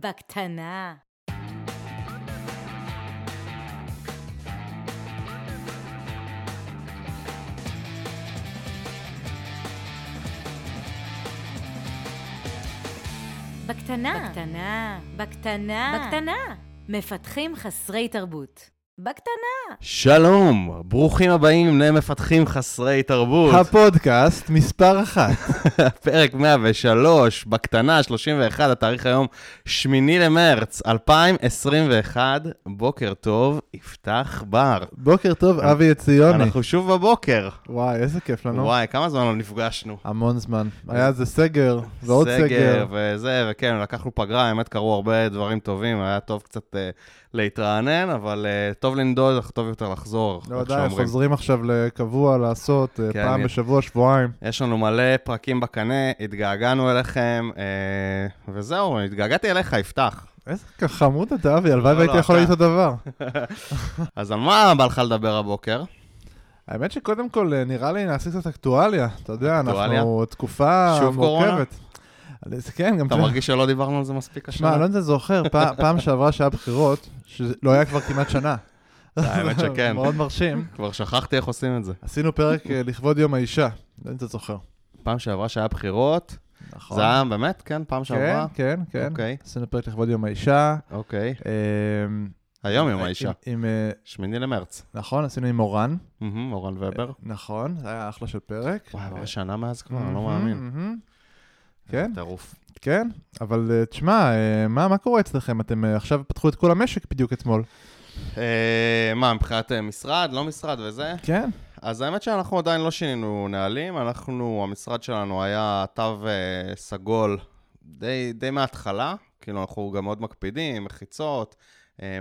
בקטנה. בקטנה. בקטנה. בקטנה. בקטנה. מפתחים חסרי תרבות. בקטנה. שלום, ברוכים הבאים למפתחים חסרי תרבות. הפודקאסט מספר אחת. פרק 103, בקטנה, 31, התאריך היום 8 למרץ 2021. בוקר טוב, יפתח בר. בוקר טוב, אבי עציוני. אנחנו שוב בבוקר. וואי, איזה כיף לנו. וואי, כמה זמן לא נפגשנו. המון זמן. היה איזה סגר, ועוד סגר. סגר וזה, וכן, לקחנו פגרה, האמת קרו הרבה דברים טובים, היה טוב קצת אה, להתרענן, אבל אה, טוב לנדוד, אך טוב יותר לחזור, לא איך יודע, שאומרים. חוזרים עכשיו לקבוע לעשות, אה, כן, פעם אני- בשבוע, שבועיים. יש לנו מלא פרקים בקנה, התגעגענו אליכם, אה, וזהו, התגעגעתי אליך, יפתח. איזה חמוד אתה, אבי, הלוואי לא, והייתי לא, יכול אתה. להגיד אותו דבר. אז על מה בא לך לדבר הבוקר? האמת שקודם כל, אה, נראה לי נעשה קצת אקטואליה. אתה יודע? אנחנו תקופה? מורכבת. זה- כן, גם אתה מרגיש שלא דיברנו על זה מספיק שמע, השנה? לא יודע, זוכר, פע- פעם שעברה שהיה בחירות, שלא היה כבר כמעט שנה. האמת שכן. מאוד מרשים. כבר שכחתי איך עושים את זה. עשינו פרק אה, לכבוד יום האישה. לא יודע אם אתה זוכר. פעם שעברה שהיה בחירות, נכון. זה היה באמת, כן, פעם כן, שעברה? כן, כן. אוקיי, עשינו פרק לכבוד יום האישה. אוקיי. אמ, היום יום האישה, עם- אה, שמיני למרץ. נכון, עשינו עם אורן. מהמם, אורן ובר. נכון, זה היה אחלה של פרק. וואי, שנה מאז כבר, אני לא מאמין. כן, טירוף. כן, אבל אה, תשמע, אה, מה מה קורה אצלכם? אתם אה, עכשיו פתחו את כל המשק בדיוק אתמול. אה, מה, מבחינת משרד, לא משרד וזה? כן? אז האמת שאנחנו עדיין לא שינינו נהלים, אנחנו, המשרד שלנו היה תו סגול די, די מההתחלה, כאילו אנחנו גם מאוד מקפידים, מחיצות,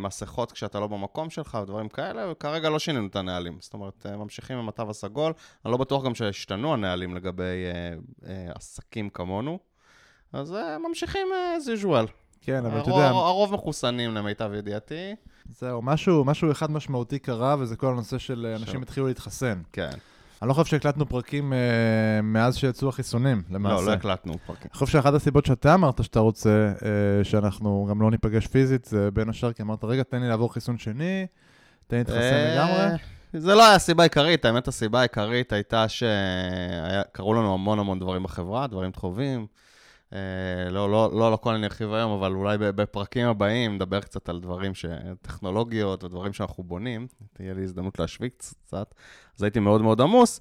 מסכות כשאתה לא במקום שלך ודברים כאלה, וכרגע לא שינינו את הנהלים. זאת אומרת, אה, ממשיכים עם התו הסגול, אני לא בטוח גם שהשתנו הנהלים לגבי אה, אה, עסקים כמונו, אז אה, ממשיכים אה, as usual. כן, אבל אתה יודע, הרוב מחוסנים למיטב ידיעתי, זהו, משהו משהו אחד משמעותי קרה, וזה כל הנושא של אה, אנשים. התחילו להתחסן. כן. אני לא חושב שהקלטנו פרקים אה, מאז שיצאו החיסונים, למעשה. לא, לא הקלטנו פרקים. אני חושב שאחת הסיבות שאתה אמרת שאתה רוצה אה, שאנחנו גם לא ניפגש פיזית, זה בין השאר כי אמרת, רגע, תן לי לעבור חיסון שני, תן לי להתחסן אה, לגמרי. זה לא היה הסיבה העיקרית, האמת הסיבה העיקרית הייתה שקרו לנו המון המון דברים בחברה, דברים טובים. אה, לא, לא, לא על הכל אני ארחיב היום, אבל אולי בפרקים הבאים נדבר קצת על דברים, ש... טכנולוגיות ודברים שאנחנו בונים. תהיה לי הזדמנות להשוויץ קצת. אז הייתי מאוד מאוד עמוס.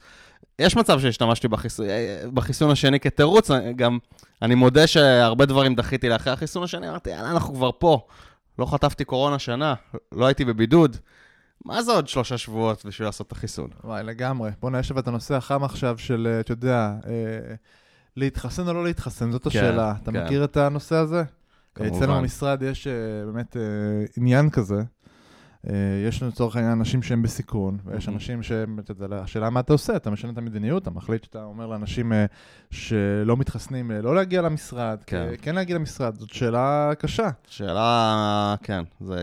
יש מצב שהשתמשתי בחיסון, בחיסון השני כתירוץ, גם אני מודה שהרבה דברים דחיתי לאחרי החיסון השני, אמרתי, יאללה, אנחנו כבר פה. לא חטפתי קורונה שנה, לא הייתי בבידוד. מה זה עוד שלושה שבועות בשביל לעשות את החיסון? וואי, לגמרי. בוא'נה, יש אבל את הנושא החם עכשיו של, אה, אתה יודע, אה, להתחסן או לא להתחסן, זאת השאלה. אתה כן. מכיר את הנושא הזה? כמובן. אצלנו במשרד יש אה, באמת אה, עניין כזה. אה, יש לנו לצורך העניין אנשים שהם בסיכון, ויש. אנשים שהם, אתה יודע, השאלה מה אתה עושה, אתה משנה את המדיניות, אתה מחליט שאתה אומר לאנשים שלא מתחסנים לא להגיע למשרד, כן. כן. כן להגיע למשרד, זאת שאלה קשה. שאלה, כן, זה...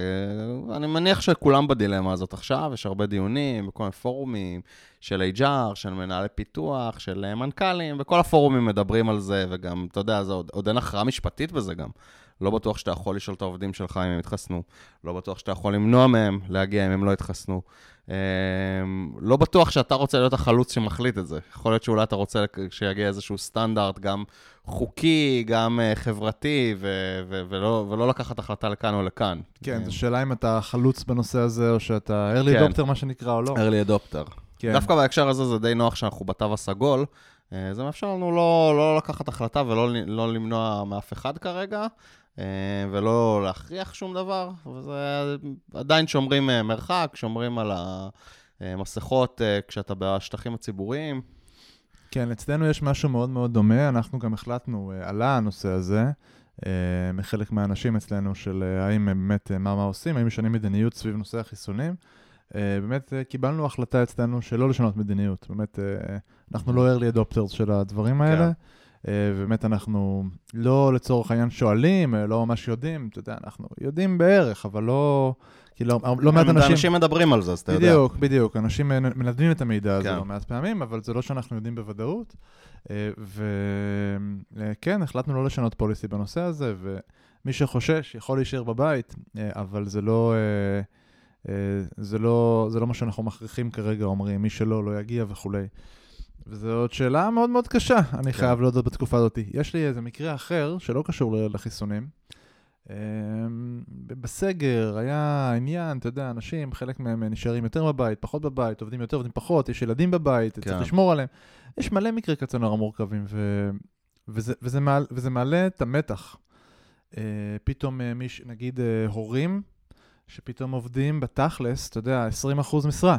אני מניח שכולם בדילמה הזאת עכשיו, יש הרבה דיונים בכל מיני פורומים של HR, של מנהלי פיתוח, של אה, מנכ"לים, וכל הפורומים מדברים על זה, וגם, אתה יודע, זה עוד, עוד אין הכרעה משפטית בזה גם. לא בטוח שאתה יכול לשאול את העובדים שלך אם הם יתחסנו, לא בטוח שאתה יכול למנוע מהם להגיע אם הם לא יתחסנו. אה, לא בטוח שאתה רוצה להיות החלוץ שמחליט את זה. יכול להיות שאולי אתה רוצה שיגיע איזשהו סטנדרט, גם חוקי, גם אה, חברתי, ו- ו- ולא, ולא לקחת החלטה לכאן או לכאן. כן, זו שאלה אם אתה חלוץ בנושא הזה, או שאתה early כן. adopter, מה שנקרא, או לא. early adopter. כן. דווקא בהקשר הזה זה די נוח שאנחנו בתו הסגול. אה, זה מאפשר לנו לא, לא לקחת החלטה ולא לא למנוע מאף אחד כרגע, אה, ולא להכריח שום דבר. וזה עדיין שומרים אה, מרחק, שומרים על המסכות כשאתה בשטחים הציבוריים. כן, אצלנו יש משהו מאוד מאוד דומה, אנחנו גם החלטנו, עלה הנושא הזה, מחלק מהאנשים אצלנו, של האם באמת, מה מה עושים, האם משנים מדיניות סביב נושא החיסונים. אה, באמת אה, קיבלנו החלטה אצלנו שלא לשנות מדיניות. באמת, אה, אנחנו לא early adopters של הדברים האלה. כן. באמת אנחנו לא לצורך העניין שואלים, לא ממש יודעים, אתה יודע, אנחנו יודעים בערך, אבל לא, כאילו, לא מעט הם- אנשים... אנשים מדברים על זה, אז אתה יודע. בדיוק, בדיוק. אנשים מנ- מנדבים את המידע הזה כן. לא מעט פעמים, אבל זה לא שאנחנו יודעים בוודאות. וכן, החלטנו לא לשנות פוליסי בנושא הזה, מי שחושש יכול להישאר בבית, אבל זה לא, זה לא, זה לא מה שאנחנו מכריחים כרגע, אומרים, מי שלא, לא יגיע וכולי. וזו עוד שאלה מאוד מאוד קשה, אני כן. חייב להודות בתקופה הזאת. יש לי איזה מקרה אחר שלא קשור לחיסונים. אמ, בסגר היה עניין, אתה יודע, אנשים, חלק מהם נשארים יותר בבית, פחות בבית, עובדים יותר, עובדים פחות, יש ילדים בבית, כן. צריך לשמור עליהם. יש מלא מקרי קצה נורא מורכבים, ו... וזה, וזה, מעל, וזה מעלה את המתח. אה, פתאום אה, מיש, נגיד אה, הורים, שפתאום עובדים בתכלס, אתה יודע, 20% משרה.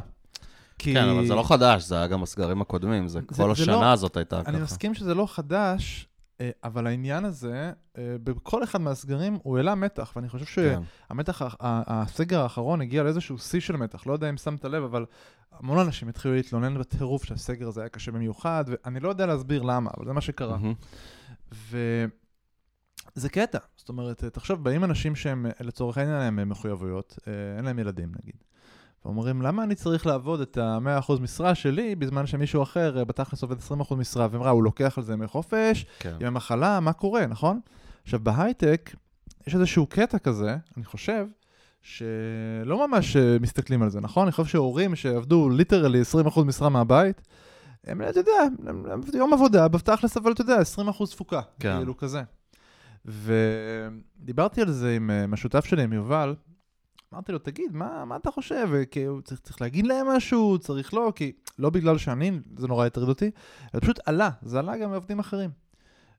כי... כן, אבל זה לא חדש, זה היה גם בסגרים הקודמים, זה זה- כל זה השנה לא- הזאת הייתה ככה. אני מסכים שזה לא חדש, אה, אבל העניין הזה, אה, בכל אחד מהסגרים הוא העלה מתח, ואני חושב כן. שהמתח, ה- הסגר האחרון הגיע לאיזשהו שיא של מתח, לא יודע אם שמת לב, אבל המון אנשים התחילו להתלונן בטירוף שהסגר הזה היה קשה במיוחד, ואני לא יודע להסביר למה, אבל זה מה שקרה. מהמם. וזה קטע, זאת אומרת, תחשוב, באים אנשים שהם, לצורך העניין, אין להם מחויבויות, אה, אין להם ילדים נגיד. ואומרים, למה אני צריך לעבוד את ה-100% משרה שלי בזמן שמישהו אחר אה, בתכלס עובד 20% משרה, ואמרה, הוא לוקח על זה ימי חופש, כן. ימי מחלה, מה קורה, נכון? עכשיו, בהייטק, יש איזשהו קטע כזה, אני חושב, שלא ממש אה, מסתכלים על זה, נכון? אני חושב שהורים שעבדו ליטרלי 20% משרה מהבית, הם, אתה יודע, הם, הם, יום עבודה, בתכלס, אבל אתה יודע, 20% תפוקה, כן. כאילו כזה. ודיברתי על זה עם, אה, עם השותף שלי, עם יובל, אמרתי לו, תגיד, מה, מה אתה חושב? כאילו, צריך, צריך להגיד להם משהו, צריך לא, כי לא בגלל שאני, זה נורא הטריד אותי, זה פשוט עלה, זה עלה גם מעובדים אחרים.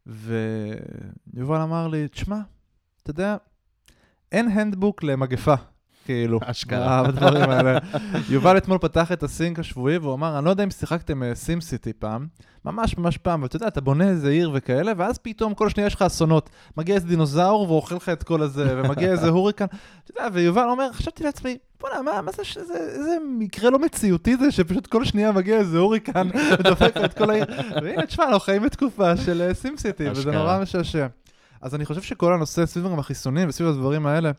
ויובל אמר לי, תשמע, אתה יודע, אין הנדבוק למגפה, כאילו, אשכרה. בדברים האלה. יובל אתמול פתח את הסינק השבועי, והוא אמר, אני לא יודע אם שיחקתם סים סיטי פעם, ממש ממש פעם, ואתה יודע, אתה בונה איזה עיר וכאלה, ואז פתאום כל שניה יש לך אסונות. מגיע איזה דינוזאור ואוכל לך את כל הזה, ומגיע איזה הוריקן. אתה יודע, ויובל אומר, חשבתי לעצמי, בוא'נה, מה, מה זה, ש- זה, איזה מקרה לא מציאותי זה, שפשוט כל שנייה מגיע איזה הוריקן ודופק את כל העיר. והנה, תשמע, אנחנו חיים בתקופה של סים סיטי, וזה. נורא משעשע. אז אני חושב שכל הנושא סביב גם החיסונים וסביב הדברים האלה,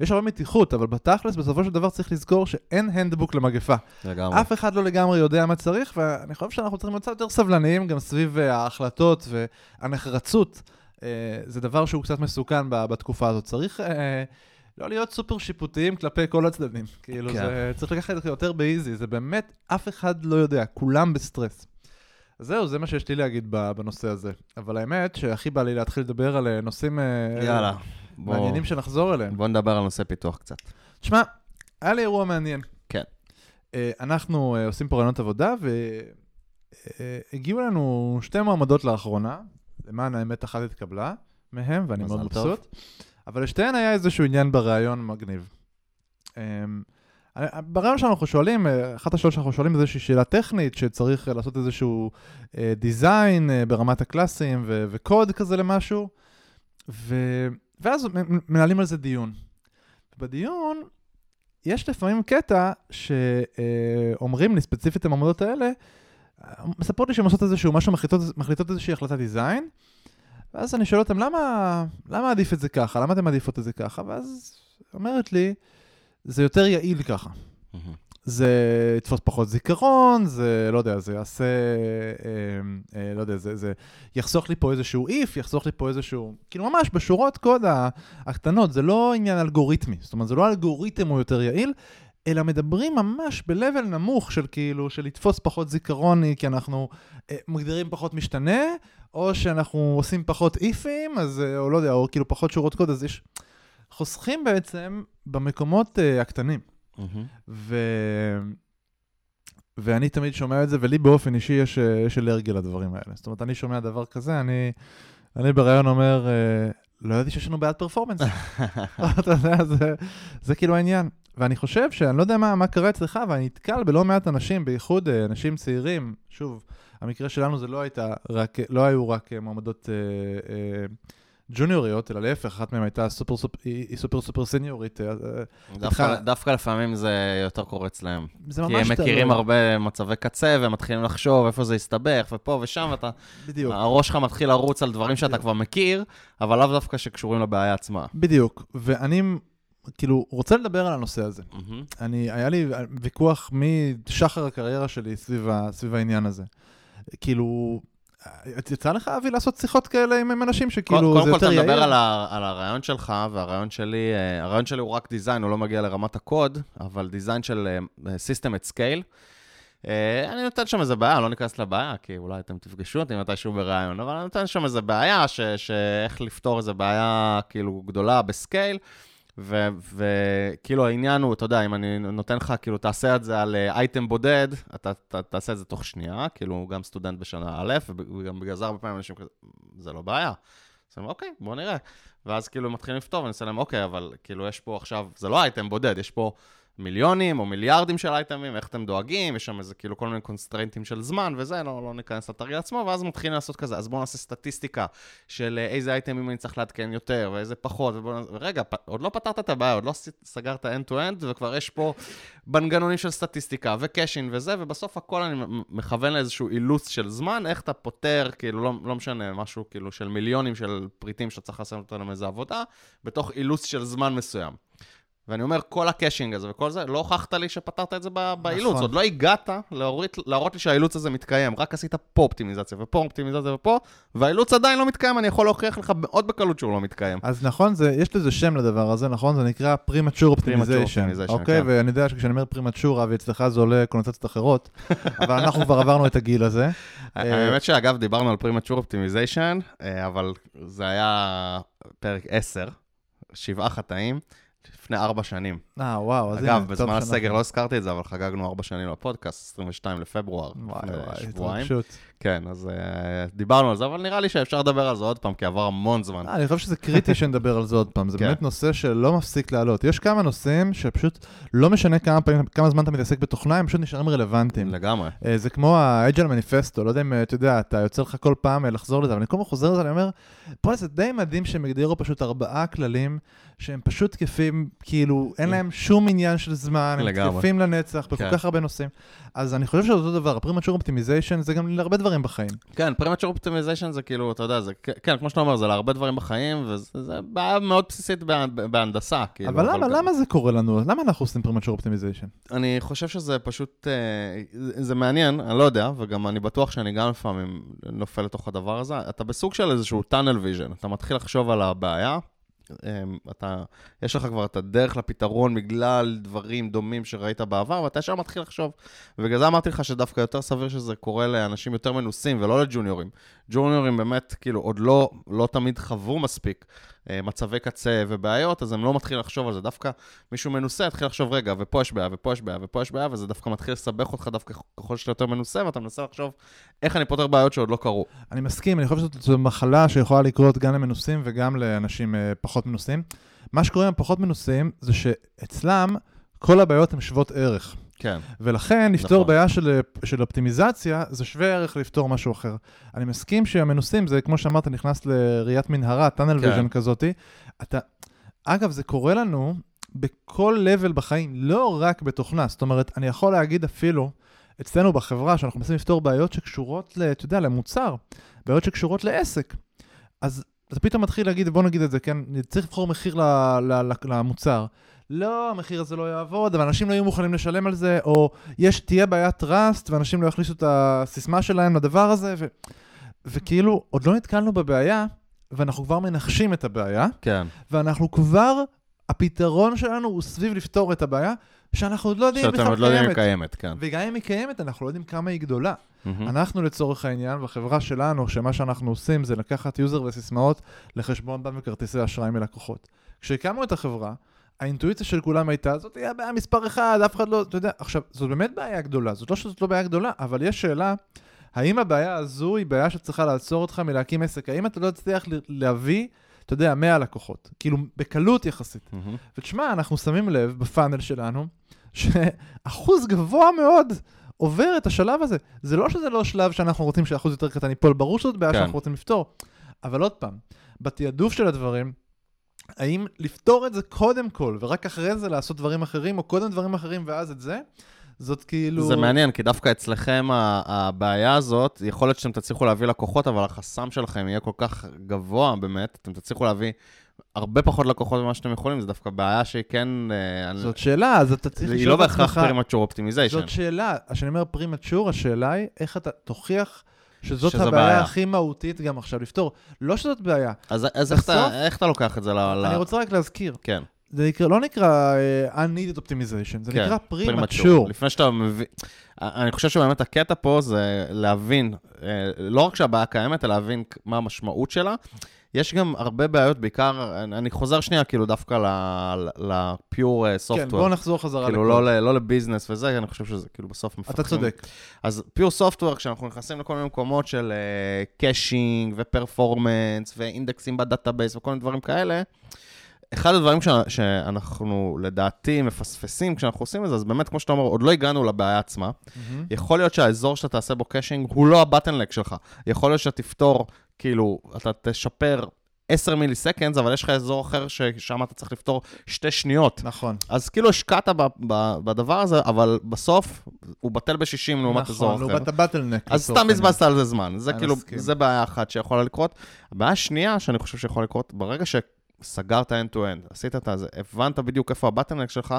יש הרבה מתיחות, אבל בתכלס, בסופו של דבר צריך לזכור שאין הנדבוק למגפה. לגמרי. אף אחד לא לגמרי יודע מה צריך, ואני חושב שאנחנו צריכים להיות יותר סבלניים גם סביב אה, ההחלטות והנחרצות. אה, זה דבר שהוא קצת מסוכן בתקופה הזאת. צריך אה, לא להיות סופר שיפוטיים כלפי כל הצדדים. כאילו, כן. זה, צריך לקחת את זה יותר באיזי, זה באמת, אף אחד לא יודע, כולם בסטרס. זהו, זה מה שיש לי להגיד בנושא הזה. אבל האמת שהכי בא לי להתחיל לדבר על אה, נושאים אה, יאללה. בוא- מעניינים שנחזור אליהם. בוא נדבר על נושא פיתוח קצת. תשמע, היה לי אירוע מעניין. כן. אה, אנחנו עושים פה רעיונות עבודה, והגיעו לנו שתי מועמדות לאחרונה, למען האמת אחת התקבלה מהם, ואני מאוד. מבסוט, אבל לשתיהן היה איזשהו עניין ברעיון מגניב. אה, ברעיון שאנחנו שואלים, אה, אחת השאלות שאנחנו שואלים זה איזושהי שאלה טכנית, שצריך אה, לעשות איזשהו דיזיין ברמת הקלאסים ו- וקוד כזה למשהו, ו- ואז מנהלים על זה דיון. בדיון יש לפעמים קטע שאומרים לי, ספציפית המעמדות האלה, מספרות לי שהן עושות איזשהו משהו, מחליטות, מחליטות איזושהי החלטת דיזיין, ואז אני שואל אותם, למה, למה עדיף את זה ככה? למה אתם מעדיפות את זה ככה? ואז אומרת לי, זה יותר יעיל ככה. זה יתפוס פחות זיכרון, זה, לא יודע, זה יעשה, אה, אה, לא יודע, זה, זה יחסוך לי פה איזשהו if, יחסוך לי פה איזשהו, כאילו ממש בשורות קוד הקטנות, זה לא עניין אלגוריתמי, זאת אומרת, זה לא אלגוריתם הוא יותר יעיל, אלא מדברים ממש ב-level נמוך של כאילו, של לתפוס פחות זיכרון, כי אנחנו אה, מגדירים פחות משתנה, או שאנחנו עושים פחות איפים, אז, אה, או לא יודע, או כאילו פחות שורות קוד, אז יש... חוסכים בעצם במקומות אה, הקטנים. מהמם. ו... ואני תמיד שומע את זה, ולי באופן אישי יש, אה, יש אלרגיה לדברים האלה. זאת אומרת, אני שומע דבר כזה, אני, אני בריאיון אומר, אה, לא ידעתי שיש לנו בעיית פרפורמנס. אתה יודע, זה, זה כאילו העניין. ואני חושב שאני לא יודע מה, מה קרה אצלך, ואני נתקל בלא מעט אנשים, בייחוד אנשים צעירים, שוב, המקרה שלנו זה לא הייתה רק, לא היו רק מועמדות אה, אה, ג'וניוריות, אלא להפך, אחת מהן הייתה סופר סופר, היא סופר סופר סניורית. אה, אה, דווקא- איתך- דווקא לפעמים זה יותר קורה אצלם. זה כי ממש הם מכירים תלוי. הרבה מצבי קצה, והם מתחילים לחשוב איפה זה יסתבך, ופה ושם, ואתה... בדיוק. הראש שלך מתחיל לרוץ על דברים שאתה בדיוק. כבר מכיר, אבל לאו דווקא שקשורים לבעיה עצמה. בדיוק, ואני כאילו רוצה לדבר על הנושא הזה. מהמם. אני, היה לי ויכוח משחר הקריירה שלי סביב, ה, סביב העניין הזה. כאילו, יצא לך, אבי, לעשות שיחות כאלה עם אנשים שכאילו קודם כאילו, זה כל, אתה יותר מדבר יעיל? על, ה, על הרעיון שלך, והרעיון שלי, אה, הרעיון שלי הוא רק דיזיין, הוא לא מגיע לרמת הקוד, אבל דיזיין של אה, System at Scale. אה, אני נותן שם איזה בעיה, לא ניכנס לבעיה, כי אולי אתם תפגשו אותי מתישהו בראיון, אבל אני נותן שם איזה בעיה, שאיך לפתור איזה בעיה כאילו גדולה בסקייל. וכאילו העניין הוא, אתה יודע, אם אני נותן לך, כאילו, תעשה את זה על אייטם בודד, אתה, אתה תעשה את זה תוך שנייה, כאילו, הוא גם סטודנט בשנה א', וגם בגלל זה הרבה פעמים אנשים כזה, זה לא בעיה. אז אני אומר, אוקיי, בוא נראה. ואז כאילו מתחילים לפתור, ואני עושה להם, אוקיי, אבל כאילו יש פה עכשיו, זה לא אייטם בודד, יש פה מיליונים או מיליארדים של אייטמים, איך אתם דואגים, יש שם איזה כאילו כל מיני קונסטרנטים של זמן וזה, לא, לא ניכנס לתרגיל עצמו, ואז מתחילים לעשות כזה, אז בואו נעשה סטטיסטיקה של אה, איזה אייטמים אני צריך לעדכן יותר ואיזה פחות, ובוא, נ- רגע, פ, עוד לא פתרת את הבעיה, עוד לא סגרת end-to-end, וכבר יש פה מנגנונים של סטטיסטיקה ו caching וזה, ובסוף הכל אני מכוון לאיזשהו אילוץ של זמן, איך אתה פותר, כאילו, לא, לא משנה, משהו כאילו של מיליונים של פריטים שאתה צריך לעשות אותם איזה עבודה, בתוך אילוץ של זמן מסוים. ואני אומר, כל ה caching הזה וכל זה, לא הוכחת לי שפתרת את זה ב- באילוץ. נכון. עוד לא הגעת להוריד, להראות לי שהאילוץ הזה מתקיים, רק עשית פה אופטימיזציה ופה אופטימיזציה ופה, והאילוץ עדיין לא מתקיים, אני יכול להוכיח לך מאוד בקלות שהוא לא מתקיים. אז נכון, זה, יש לזה שם לדבר הזה, נכון? זה נקרא Premature Optimization. Optimization, אוקיי, כן. ואני יודע שכשאני אומר Premature, אבי, אצלך זה עולה קונוטציות אחרות, אבל אנחנו כבר עברנו את הגיל הזה. אה, האמת שאגב, דיברנו על פרימצ'ור אופטימיזיישן, אבל זה היה פרק 10, שבעה חטאים, לפני ארבע שנים. אה, וואו, אז אגב, בזמן הסגר לא הזכרתי את זה, אבל חגגנו ארבע שנים לפודקאסט, 22 לפברואר, וואי וואי. התרגשות. כן, אז uh, דיברנו על זה, אבל נראה לי שאפשר לדבר על זה עוד פעם, כי עבר המון זמן. אה, אני חושב שזה קריטי שנדבר על זה עוד פעם, זה כן. באמת נושא שלא מפסיק לעלות. יש כמה נושאים שפשוט לא משנה כמה פעמים, כמה זמן אתה מתעסק בתוכנה, הם פשוט נשארים רלוונטיים. לגמרי. אה, זה כמו ה-Agile Manifesto, לא יודע אם אתה יודע, אתה יוצא לך כל פעם לחזור לזה, אבל אני כל פעם חוזר לזה, אני אומר, בוא'נה, זה די מדהים שהם הגדירו פשוט ארבעה כללים, שהם פשוט תקפים, כאילו, אין להם שום עניין של זמן, הם. תקפים לנצח בכל כן. כך הרבה נושאים. אז אני חושב שזה אותו דבר, ה-Premature Optimization זה גם להרבה דברים בחיים. כן, פרימצ'ור אופטימיזיישן זה כאילו, אתה יודע, זה, כן, כמו שאתה אומר, זה להרבה דברים בחיים, וזה בעיה מאוד בסיסית בה- בהנדסה. כאילו, אבל למה, למה זה קורה לנו? למה אנחנו עושים Premature Optimization? אני חושב שזה פשוט, אה, זה מעניין, אני לא יודע, וגם אני בטוח שאני גם לפעמים נופל לתוך הדבר הזה. אתה בסוג של איזשהו tunnel vision, אתה מתחיל לחשוב על הבעיה, אתה, יש לך כבר את הדרך לפתרון בגלל דברים דומים שראית בעבר, ואתה ישר מתחיל לחשוב. ובגלל זה אמרתי לך שדווקא יותר סביר שזה קורה לאנשים יותר מנוסים ולא לג'וניורים. ג'וניורים באמת, כאילו, עוד לא, לא תמיד חוו מספיק מצבי קצה ובעיות, אז הם לא מתחילים לחשוב על זה. דווקא מישהו מנוסה יתחיל לחשוב, רגע, ופה יש בעיה, ופה יש בעיה, ופה יש בעיה, וזה דווקא מתחיל לסבך אותך דווקא ככל שאתה יותר מנוסה, ואתה מנסה לחשוב איך אני פותר בעיות שעוד לא קרו. אני מסכים, אני חושב שזו מחלה שיכולה לקרות גם למנוסים וגם לאנשים אה, פחות מנוסים. מה שקורה עם פחות מנוסים זה שאצלם כל הבעיות הן שוות ערך. כן. ולכן לפתור נכון. בעיה של, של אופטימיזציה זה שווה ערך לפתור משהו אחר. אני מסכים שהמנוסים, זה כמו שאמרת, נכנס לראיית מנהרה, tunnel כן. vision כזאתי. אתה... אגב, זה קורה לנו בכל level בחיים, לא רק בתוכנה. זאת אומרת, אני יכול להגיד אפילו, אצלנו בחברה, שאנחנו מנסים לפתור בעיות שקשורות, ל, אתה יודע, למוצר, בעיות שקשורות לעסק. אז אתה פתאום מתחיל להגיד, בוא נגיד את זה, כן, צריך לבחור מחיר ל, ל, ל, למוצר. לא, המחיר הזה לא יעבוד, אבל אנשים לא יהיו מוכנים לשלם על זה, או יש, תהיה בעיית trust, ואנשים לא יכניסו את הסיסמה שלהם לדבר הזה, ו, וכאילו, עוד לא נתקלנו בבעיה, ואנחנו כבר מנחשים את הבעיה, כן. ואנחנו כבר, הפתרון שלנו הוא סביב לפתור את הבעיה, שאנחנו עוד לא יודעים אם שאתם בכלל עוד לא יודעים אם קיימת. קיימת, כן. וגם אם היא קיימת, אנחנו לא יודעים כמה היא גדולה. מהמם. אנחנו לצורך העניין, בחברה שלנו, שמה שאנחנו עושים זה לקחת יוזר וסיסמאות לחשבון בנק וכרטיסי אשראי מלקוחות. כשהקמנו את החברה, האינטואיציה של כולם הייתה, זאת תהיה הבעיה מספר אחד, אף אחד לא, אתה יודע, עכשיו, זאת באמת בעיה גדולה, זאת לא שזאת לא בעיה גדולה, אבל יש שאלה, האם הבעיה הזו היא בעיה שצריכה לעצור אותך מלהקים עסק? האם אתה לא תצליח להביא, אתה יודע, 100 לקוחות? כאילו, בקלות יחסית. מהמם. ותשמע, אנחנו שמים לב בפאנל שלנו, שאחוז גבוה מאוד עובר את השלב הזה. זה לא שזה לא שלב שאנחנו רוצים שאחוז יותר קטן ייפול, ברור שזאת בעיה כן. שאנחנו רוצים לפתור. אבל עוד פעם, בתעדוף של הדברים, האם לפתור את זה קודם כל, ורק אחרי זה לעשות דברים אחרים, או קודם דברים אחרים ואז את זה, זאת כאילו... זה מעניין, כי דווקא אצלכם הבעיה הזאת, יכול להיות שאתם תצליחו להביא לקוחות, אבל החסם שלכם יהיה כל כך גבוה באמת, אתם תצליחו להביא הרבה פחות לקוחות ממה שאתם יכולים, זו דווקא בעיה שהיא כן... אה, אני- זאת שאלה, אז אתה צריך היא לשאול לא את בהכרח עצמך... פרימצ'ור אופטימיזיישן. זאת שאלה. כשאני אומר פרימצ'ור, השאלה היא איך אתה תוכיח שזאת הבעיה בעיה. הכי מהותית גם עכשיו לפתור. לא שזאת בעיה, אז, אז איך, בסוף- אתה, איך אתה לוקח את זה ל... ל- אני רוצה רק להזכיר, כן, זה נקרא, לא נקרא uh, unneeded optimization, זה כן, נקרא premature. לפני שאתה מבין... אני חושב שבאמת הקטע פה זה להבין, אה, לא רק שהבעיה קיימת, אלא להבין מה המשמעות שלה. יש גם הרבה בעיות, בעיקר, אני אני חוזר שנייה כאילו דווקא לפיור כן, סופטוור. בואו נחזור חזרה כאילו לקוד. לא, לא לביזנס וזה, אני חושב שזה כאילו בסוף מפתחים. אתה צודק. אז pure software, כשאנחנו נכנסים לכל מיני מקומות של caching ו performance ואינדקסים ב database וכל מיני דברים כאלה, אחד הדברים ש- שאנחנו לדעתי מפספסים כשאנחנו עושים את זה, אז באמת, כמו שאתה אומר, עוד לא הגענו לבעיה עצמה. מהמם. יכול להיות שהאזור שאתה תעשה בו caching הוא לא ה bottleneck שלך. יכול להיות שאתה תפתור, כאילו, אתה תשפר 10 milliseconds, אבל יש לך אזור אחר ששם אתה צריך לפתור שתי שניות. נכון. אז כאילו השקעת ב- ב- בדבר הזה, אבל בסוף הוא בטל ב-60 לעומת אזור נכון, אחר. לעומת ה bottleneck. אז סתם בזבזת על זה זמן. זה כאילו, מסכים. זה בעיה אחת שיכולה לקרות. הבעיה השנייה שאני חושב שיכולה לקרות, ברגע שסגרת end-to-end, עשית את זה, הבנת בדיוק איפה ה bottleneck שלך,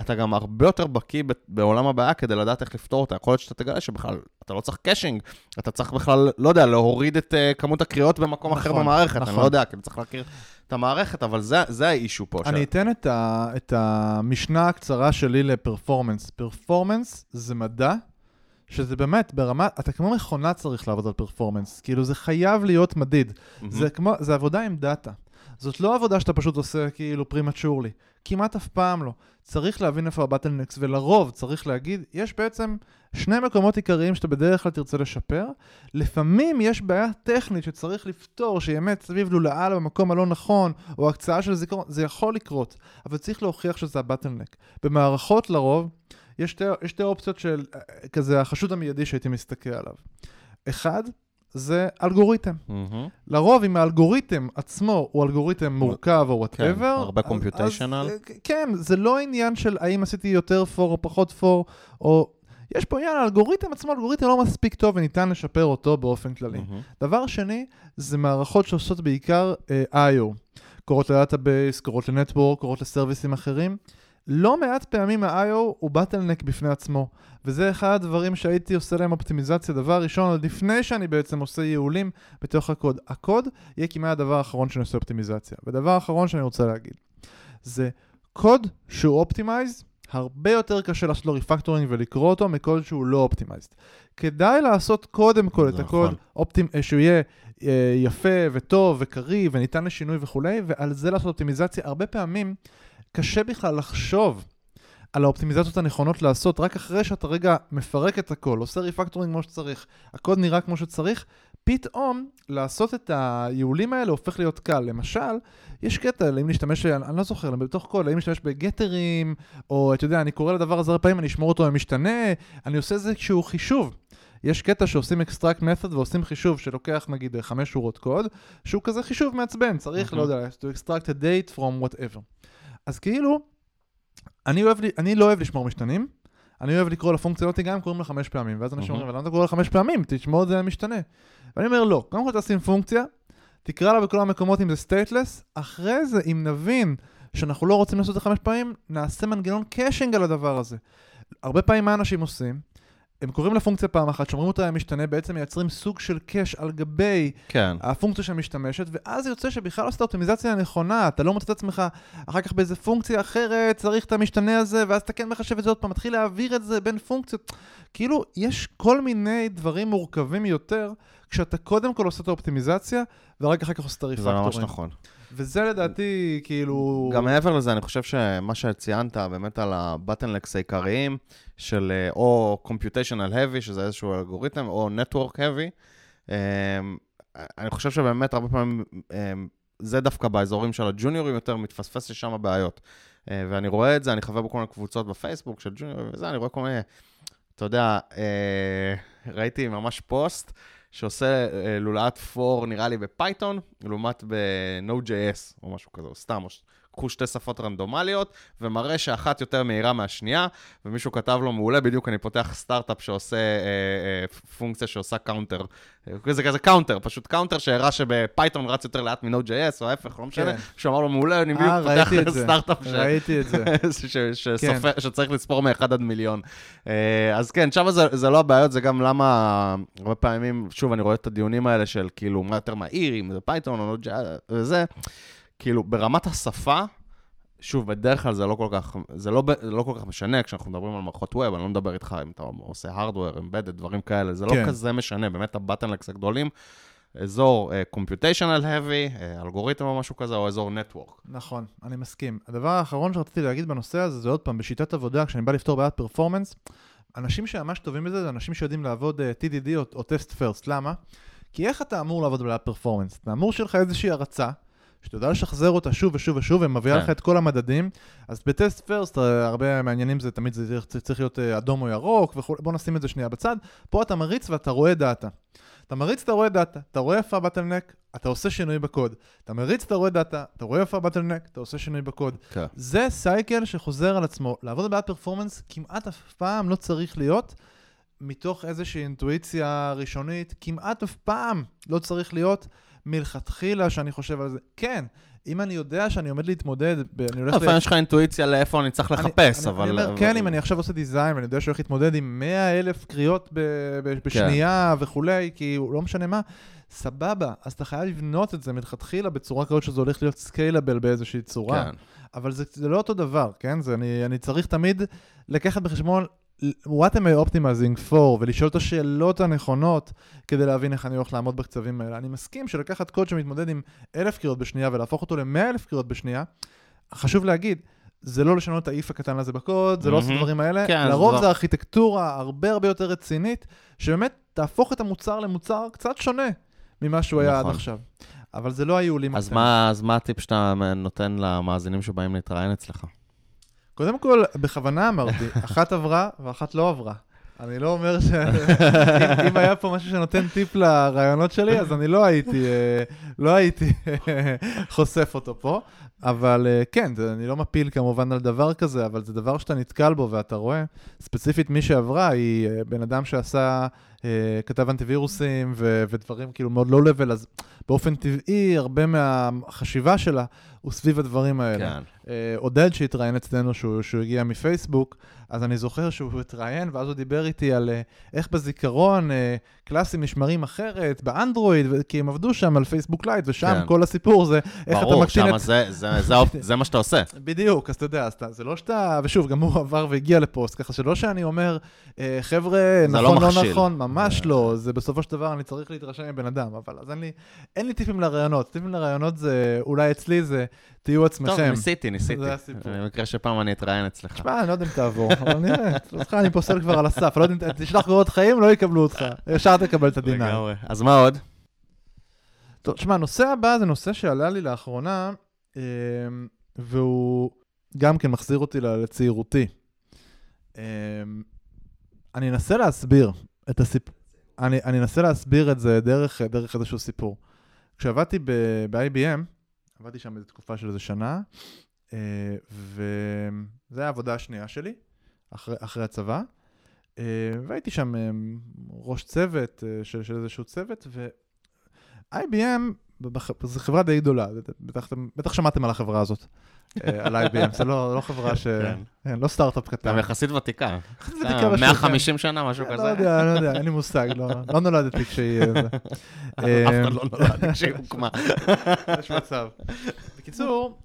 אתה גם הרבה יותר בקיא בעולם הבעיה כדי לדעת איך לפתור אותה. יכול להיות שאתה תגלה שבכלל, אתה לא צריך caching, אתה צריך בכלל, לא יודע, להוריד את אה, כמות הקריאות במקום אחר נכון, במערכת. אני נכון. לא יודע, כאילו צריך להכיר את המערכת, אבל זה, זה ה issue פה. אני אתן את, ה, את המשנה הקצרה שלי ל performance. performance זה מדע שזה באמת ברמה, אתה כמו מכונה צריך לעבוד על פרפורמנס. כאילו זה חייב להיות מדיד. מהמם. זה כמו, זה עבודה עם דאטה. זאת לא עבודה שאתה פשוט עושה כאילו פרימצ'ורלי. כמעט אף פעם לא. צריך להבין איפה הבטלנקס, ולרוב צריך להגיד, יש בעצם שני מקומות עיקריים שאתה בדרך כלל תרצה לשפר. לפעמים יש בעיה טכנית שצריך לפתור, שיאמת סביב לולאה במקום הלא נכון, או הקצאה של זיכרון, זה יכול לקרות, אבל צריך להוכיח שזה הבטלנק. במערכות לרוב, יש שתי, יש שתי אופציות של אה, כזה החשוד המיידי שהייתי מסתכל עליו. אחד, זה אלגוריתם. מהמם. לרוב, אם האלגוריתם עצמו הוא אלגוריתם מורכב או whatever, כן, הרבה computational. כן, זה לא עניין של האם עשיתי יותר for או פחות for, או... יש פה עניין, האלגוריתם עצמו, האלגוריתם לא מספיק טוב וניתן לשפר אותו באופן כללי. מהמם. דבר שני, זה מערכות שעושות בעיקר אה, I.O. קוראות ל database, קוראות ל network, קוראות לסרוויסים אחרים. לא מעט פעמים ה-I.O. הוא bottleneck בפני עצמו, וזה אחד הדברים שהייתי עושה להם אופטימיזציה. דבר ראשון, עוד לפני שאני בעצם עושה ייעולים בתוך הקוד. הקוד יהיה כמעט הדבר האחרון שאני עושה אופטימיזציה. ודבר אחרון שאני רוצה להגיד, זה קוד שהוא optimized, הרבה יותר קשה לעשות לו refactoring ולקרוא אותו מקוד שהוא לא optimized. כדאי לעשות קודם כל את הקוד נכון. אופטימ... אה, שהוא יהיה אה, יפה וטוב וקריא וניתן לשינוי וכולי, ועל זה לעשות אופטימיזציה. הרבה פעמים קשה בכלל לחשוב על האופטימיזציות הנכונות לעשות, רק אחרי שאתה רגע מפרק את הכל, עושה refactoring כמו שצריך, הקוד נראה כמו שצריך, פתאום לעשות את הייעולים האלה הופך להיות קל. למשל, יש קטע, אם נשתמש, אני, אני לא זוכר, בתוך קוד, האם נשתמש בגטרים, או אתה יודע, אני קורא לדבר הזה הרבה פעמים, אני אשמור אותו במשתנה, אני עושה את זה כשהוא חישוב. יש קטע שעושים extract method ועושים חישוב שלוקח נגיד חמש שורות קוד, שהוא כזה חישוב מעצבן, צריך, לא יודע, to extract a date from whatever. אז כאילו, אני, אוהב, אני לא אוהב לשמור משתנים, אני אוהב לקרוא לפונקציה הזאת גם אם קוראים לה חמש פעמים, ואז אנשים. אומרים, למה אתה קורא לה חמש פעמים? תשמור את זה למשתנה. ואני אומר, לא, קודם כל תשים פונקציה, תקרא לה בכל המקומות אם זה stateless, אחרי זה, אם נבין שאנחנו לא רוצים לעשות את זה חמש פעמים, נעשה מנגנון caching על הדבר הזה. הרבה פעמים מה אנשים עושים? הם קוראים לפונקציה פעם אחת, שומרים אותה למשתנה, בעצם מייצרים סוג של קאש על גבי כן. הפונקציה שמשתמשת, ואז יוצא שבכלל לא עשית אופטימיזציה הנכונה, אתה לא מוצא את עצמך אחר כך באיזה פונקציה אחרת, צריך את המשתנה הזה, ואז אתה כן מחשב את זה עוד פעם, מתחיל להעביר את זה בין פונקציות. כאילו, יש כל מיני דברים מורכבים יותר, כשאתה קודם כל עושה את האופטימיזציה, ורק אחר כך עושה את זה הריפקטורים. ממש נכון. וזה לדעתי, כאילו... גם מעבר לזה, אני חושב שמה שציינת באמת על ה bottlenecks העיקריים, של אה, או computational heavy, שזה איזשהו אלגוריתם, או network heavy, אמ, אני חושב שבאמת הרבה פעמים אמ, זה דווקא באזורים של הג'וניורים יותר, מתפספס לי שם הבעיות. אה, ואני רואה את זה, אני חבר בכל מיני קבוצות בפייסבוק של ג'וניורים וזה, אני רואה כל מיני, אתה יודע, אה, ראיתי ממש פוסט שעושה אה, לולאת for, נראה לי בפייתון, לעומת ב-Node.js, או משהו כזה, או סתם, או לקחו שתי שפות רנדומליות, ומראה שאחת יותר מהירה מהשנייה, ומישהו כתב לו, מעולה, בדיוק אני פותח סטארט-אפ שעושה אה, אה, פונקציה שעושה counter. אה, זה כזה counter, פשוט counter שהראה שבפייתון רץ יותר לאט מ-Node.js, או ההפך, לא משנה. כן. שהוא אמר לו, מעולה, אני אה, בדיוק פותח. סטארט-אפ ש- ראיתי את זה. ש- ש- כן. שצריך לספור מאחד עד מיליון. אה, אז כן, שם זה, זה לא הבעיות, זה גם למה הרבה פעמים, שוב, אני רואה את הדיונים האלה של כאילו, מה יותר מהיר, אם זה פייתון או לא וזה, כאילו, ברמת השפה, שוב, בדרך כלל זה לא כל כך, זה לא, ב- לא כל כך משנה כשאנחנו מדברים על מערכות ווב, אני לא מדבר איתך אם אתה עושה hardware, embedded, דברים כאלה, זה לא כן. כזה משנה, באמת הבטנלקס הגדולים, אזור uh, computational heavy, uh, אלגוריתם או משהו כזה, או אזור network. נכון, אני מסכים. הדבר האחרון שרציתי להגיד בנושא הזה, זה עוד פעם, בשיטת עבודה, כשאני בא לפתור בעיית פרפורמנס, אנשים שממש טובים בזה, זה אנשים שיודעים לעבוד uh, TDD או, או טסט פרסט. למה? כי איך אתה אמור לעבוד בעיית performance? אתה אמור שיהיה לך איזושהי הרצה, שאתה יודע לשחזר אותה שוב ושוב ושוב, ומביאה כן. לך את כל המדדים. אז ב test first, אה, הרבה מעניינים זה תמיד זה צריך- להיות אה, אדום או ירוק וכו', בוא נשים את זה שנייה בצד. פה אתה מריץ ואתה רואה דאטה. אתה מריץ, אתה רואה דאטה, אתה רואה איפה ה bottleneck, אתה עושה שינוי בקוד. אתה מריץ, אתה רואה דאטה, אתה רואה איפה ה bottleneck, אתה עושה שינוי בקוד. כן. זה cycle שחוזר על עצמו. לעבוד בבעיית performance כמעט אף פעם לא צריך להיות מתוך איזושהי אינטואיציה ראשונית, כמעט אף פעם לא צריך להיות מלכתחילה שאני חושב על זה. כן, אם אני יודע שאני עומד להתמודד, אני הולך... ל- לפעמים יש לך אינטואיציה לאיפה אני צריך לחפש, אבל... אני אומר, כן, אם אני עכשיו עושה דיזיין ואני יודע שהוא הולך להתמודד עם 100 אלף קריאות ב- ב- בשנייה וכולי, כי הוא לא משנה מה, סבבה, אז אתה חייב לבנות את זה מלכתחילה בצורה כזאת שזה הולך להיות סקיילבל באיזושהי צורה. כן. אבל זה, לא אותו דבר, כן? אני צריך תמיד לקחת בחשבון what am I optimizing for, ולשאול את השאלות הנכונות כדי להבין איך אני הולך לעמוד בקצבים האלה. אני מסכים שלקחת קוד שמתמודד עם אלף קריאות בשנייה ולהפוך אותו למאה אלף קריאות בשנייה, חשוב להגיד, זה לא לשנות את האיף הקטן הזה בקוד, זה לא לעשות מהמם. דברים האלה, כן, זה לרוב לא- זה ארכיטקטורה הרבה הרבה יותר רצינית, שבאמת תהפוך את המוצר למוצר קצת שונה ממה שהוא היה עד נכון. עכשיו. אבל זה לא הייעולים אז הקטנים. מה, אז מה הטיפ שאתה נותן למאזינים שבאים להתראיין אצלך? קודם כל, בכוונה אמרתי, אחת עברה ואחת לא עברה. אני לא אומר ש... אם, היה פה משהו שנותן טיפ לרעיונות שלי, אז אני לא הייתי, אה, לא הייתי חושף אותו פה. אבל אה, כן, אני לא מפיל כמובן על דבר כזה, אבל זה דבר שאתה נתקל בו ואתה רואה. ספציפית מי שעברה היא אה, בן אדם שעשה, אה, כתב אנטיווירוסים ו- ודברים כאילו מאוד לא לבל, אז באופן טבעי, הרבה מהחשיבה שלה הוא סביב הדברים האלה. כן. אה, עודד שהתראיין אצלנו, שהוא, שהוא הגיע מפייסבוק, אז אני זוכר שהוא התראיין, ואז הוא דיבר איתי על אה, איך בזיכרון אה, קלאסים נשמרים אחרת, באנדרואיד, ו- כי הם עבדו שם על פייסבוק לייט, ושם כן. כל הסיפור זה איך ברור, אתה מקטין את... זה, זה, זה, האופ- זה מה שאתה עושה. בדיוק, אז אתה יודע, אז אתה, זה לא שאתה, ושוב, גם הוא עבר והגיע לפוסט, ככה שלא שאני אומר, אה, חבר'ה, זה לא נכון, לא, מכשיל. נכון, ממש זה- לא, זה בסופו של דבר, אני צריך להתרשם מבן אדם, אבל אז אין לי, אין לי טיפים לרעיונות, טיפים לרעיונות זה, אולי אצלי זה, תהיו עצמכם. טוב, ניסיתי, ניסיתי. זה הסיפור. במקרה שפעם אני אתראיין אצלך. תשמע, אני לא יודע אם תעבור, אבל נראה. אותך אני פוסל כבר על הסף, לא יודע אם תשלח קורות חיים, לא יקבלו אותך. ישר תקבל את ה-D9. לגמרי. אז מה עוד? טוב, תשמע, הנושא הבא זה נושא שעלה לי לאחרונה, אמ, והוא גם כן מחזיר אותי לצעירותי. אמ, אני אנסה להסביר את הסיפור. אני, אני אנסה להסביר את זה דרך, דרך איזשהו סיפור. כשעבדתי ב-IBM, עבדתי שם איזו תקופה של איזה שנה, אה, וזו הייתה העבודה השנייה שלי, אחרי, אחרי הצבא, אה, והייתי שם אה, ראש צוות של, של איזשהו צוות, ו-IBM זו חברה די גדולה, בטח, שמעתם על החברה הזאת, אה, על IBM, זה לא, לא חברה ש... כן. כן, לא סטארט-אפ קטן. גם יחסית ותיקה. יחסית ותיקה בשוק, 150 שנה, משהו כן. כזה. לא יודע, לא יודע, אין לי מושג, לא, לא נולדתי כשהיא... אה. אף אחד לא נולד כשהיא הוקמה. יש מצב. בקיצור,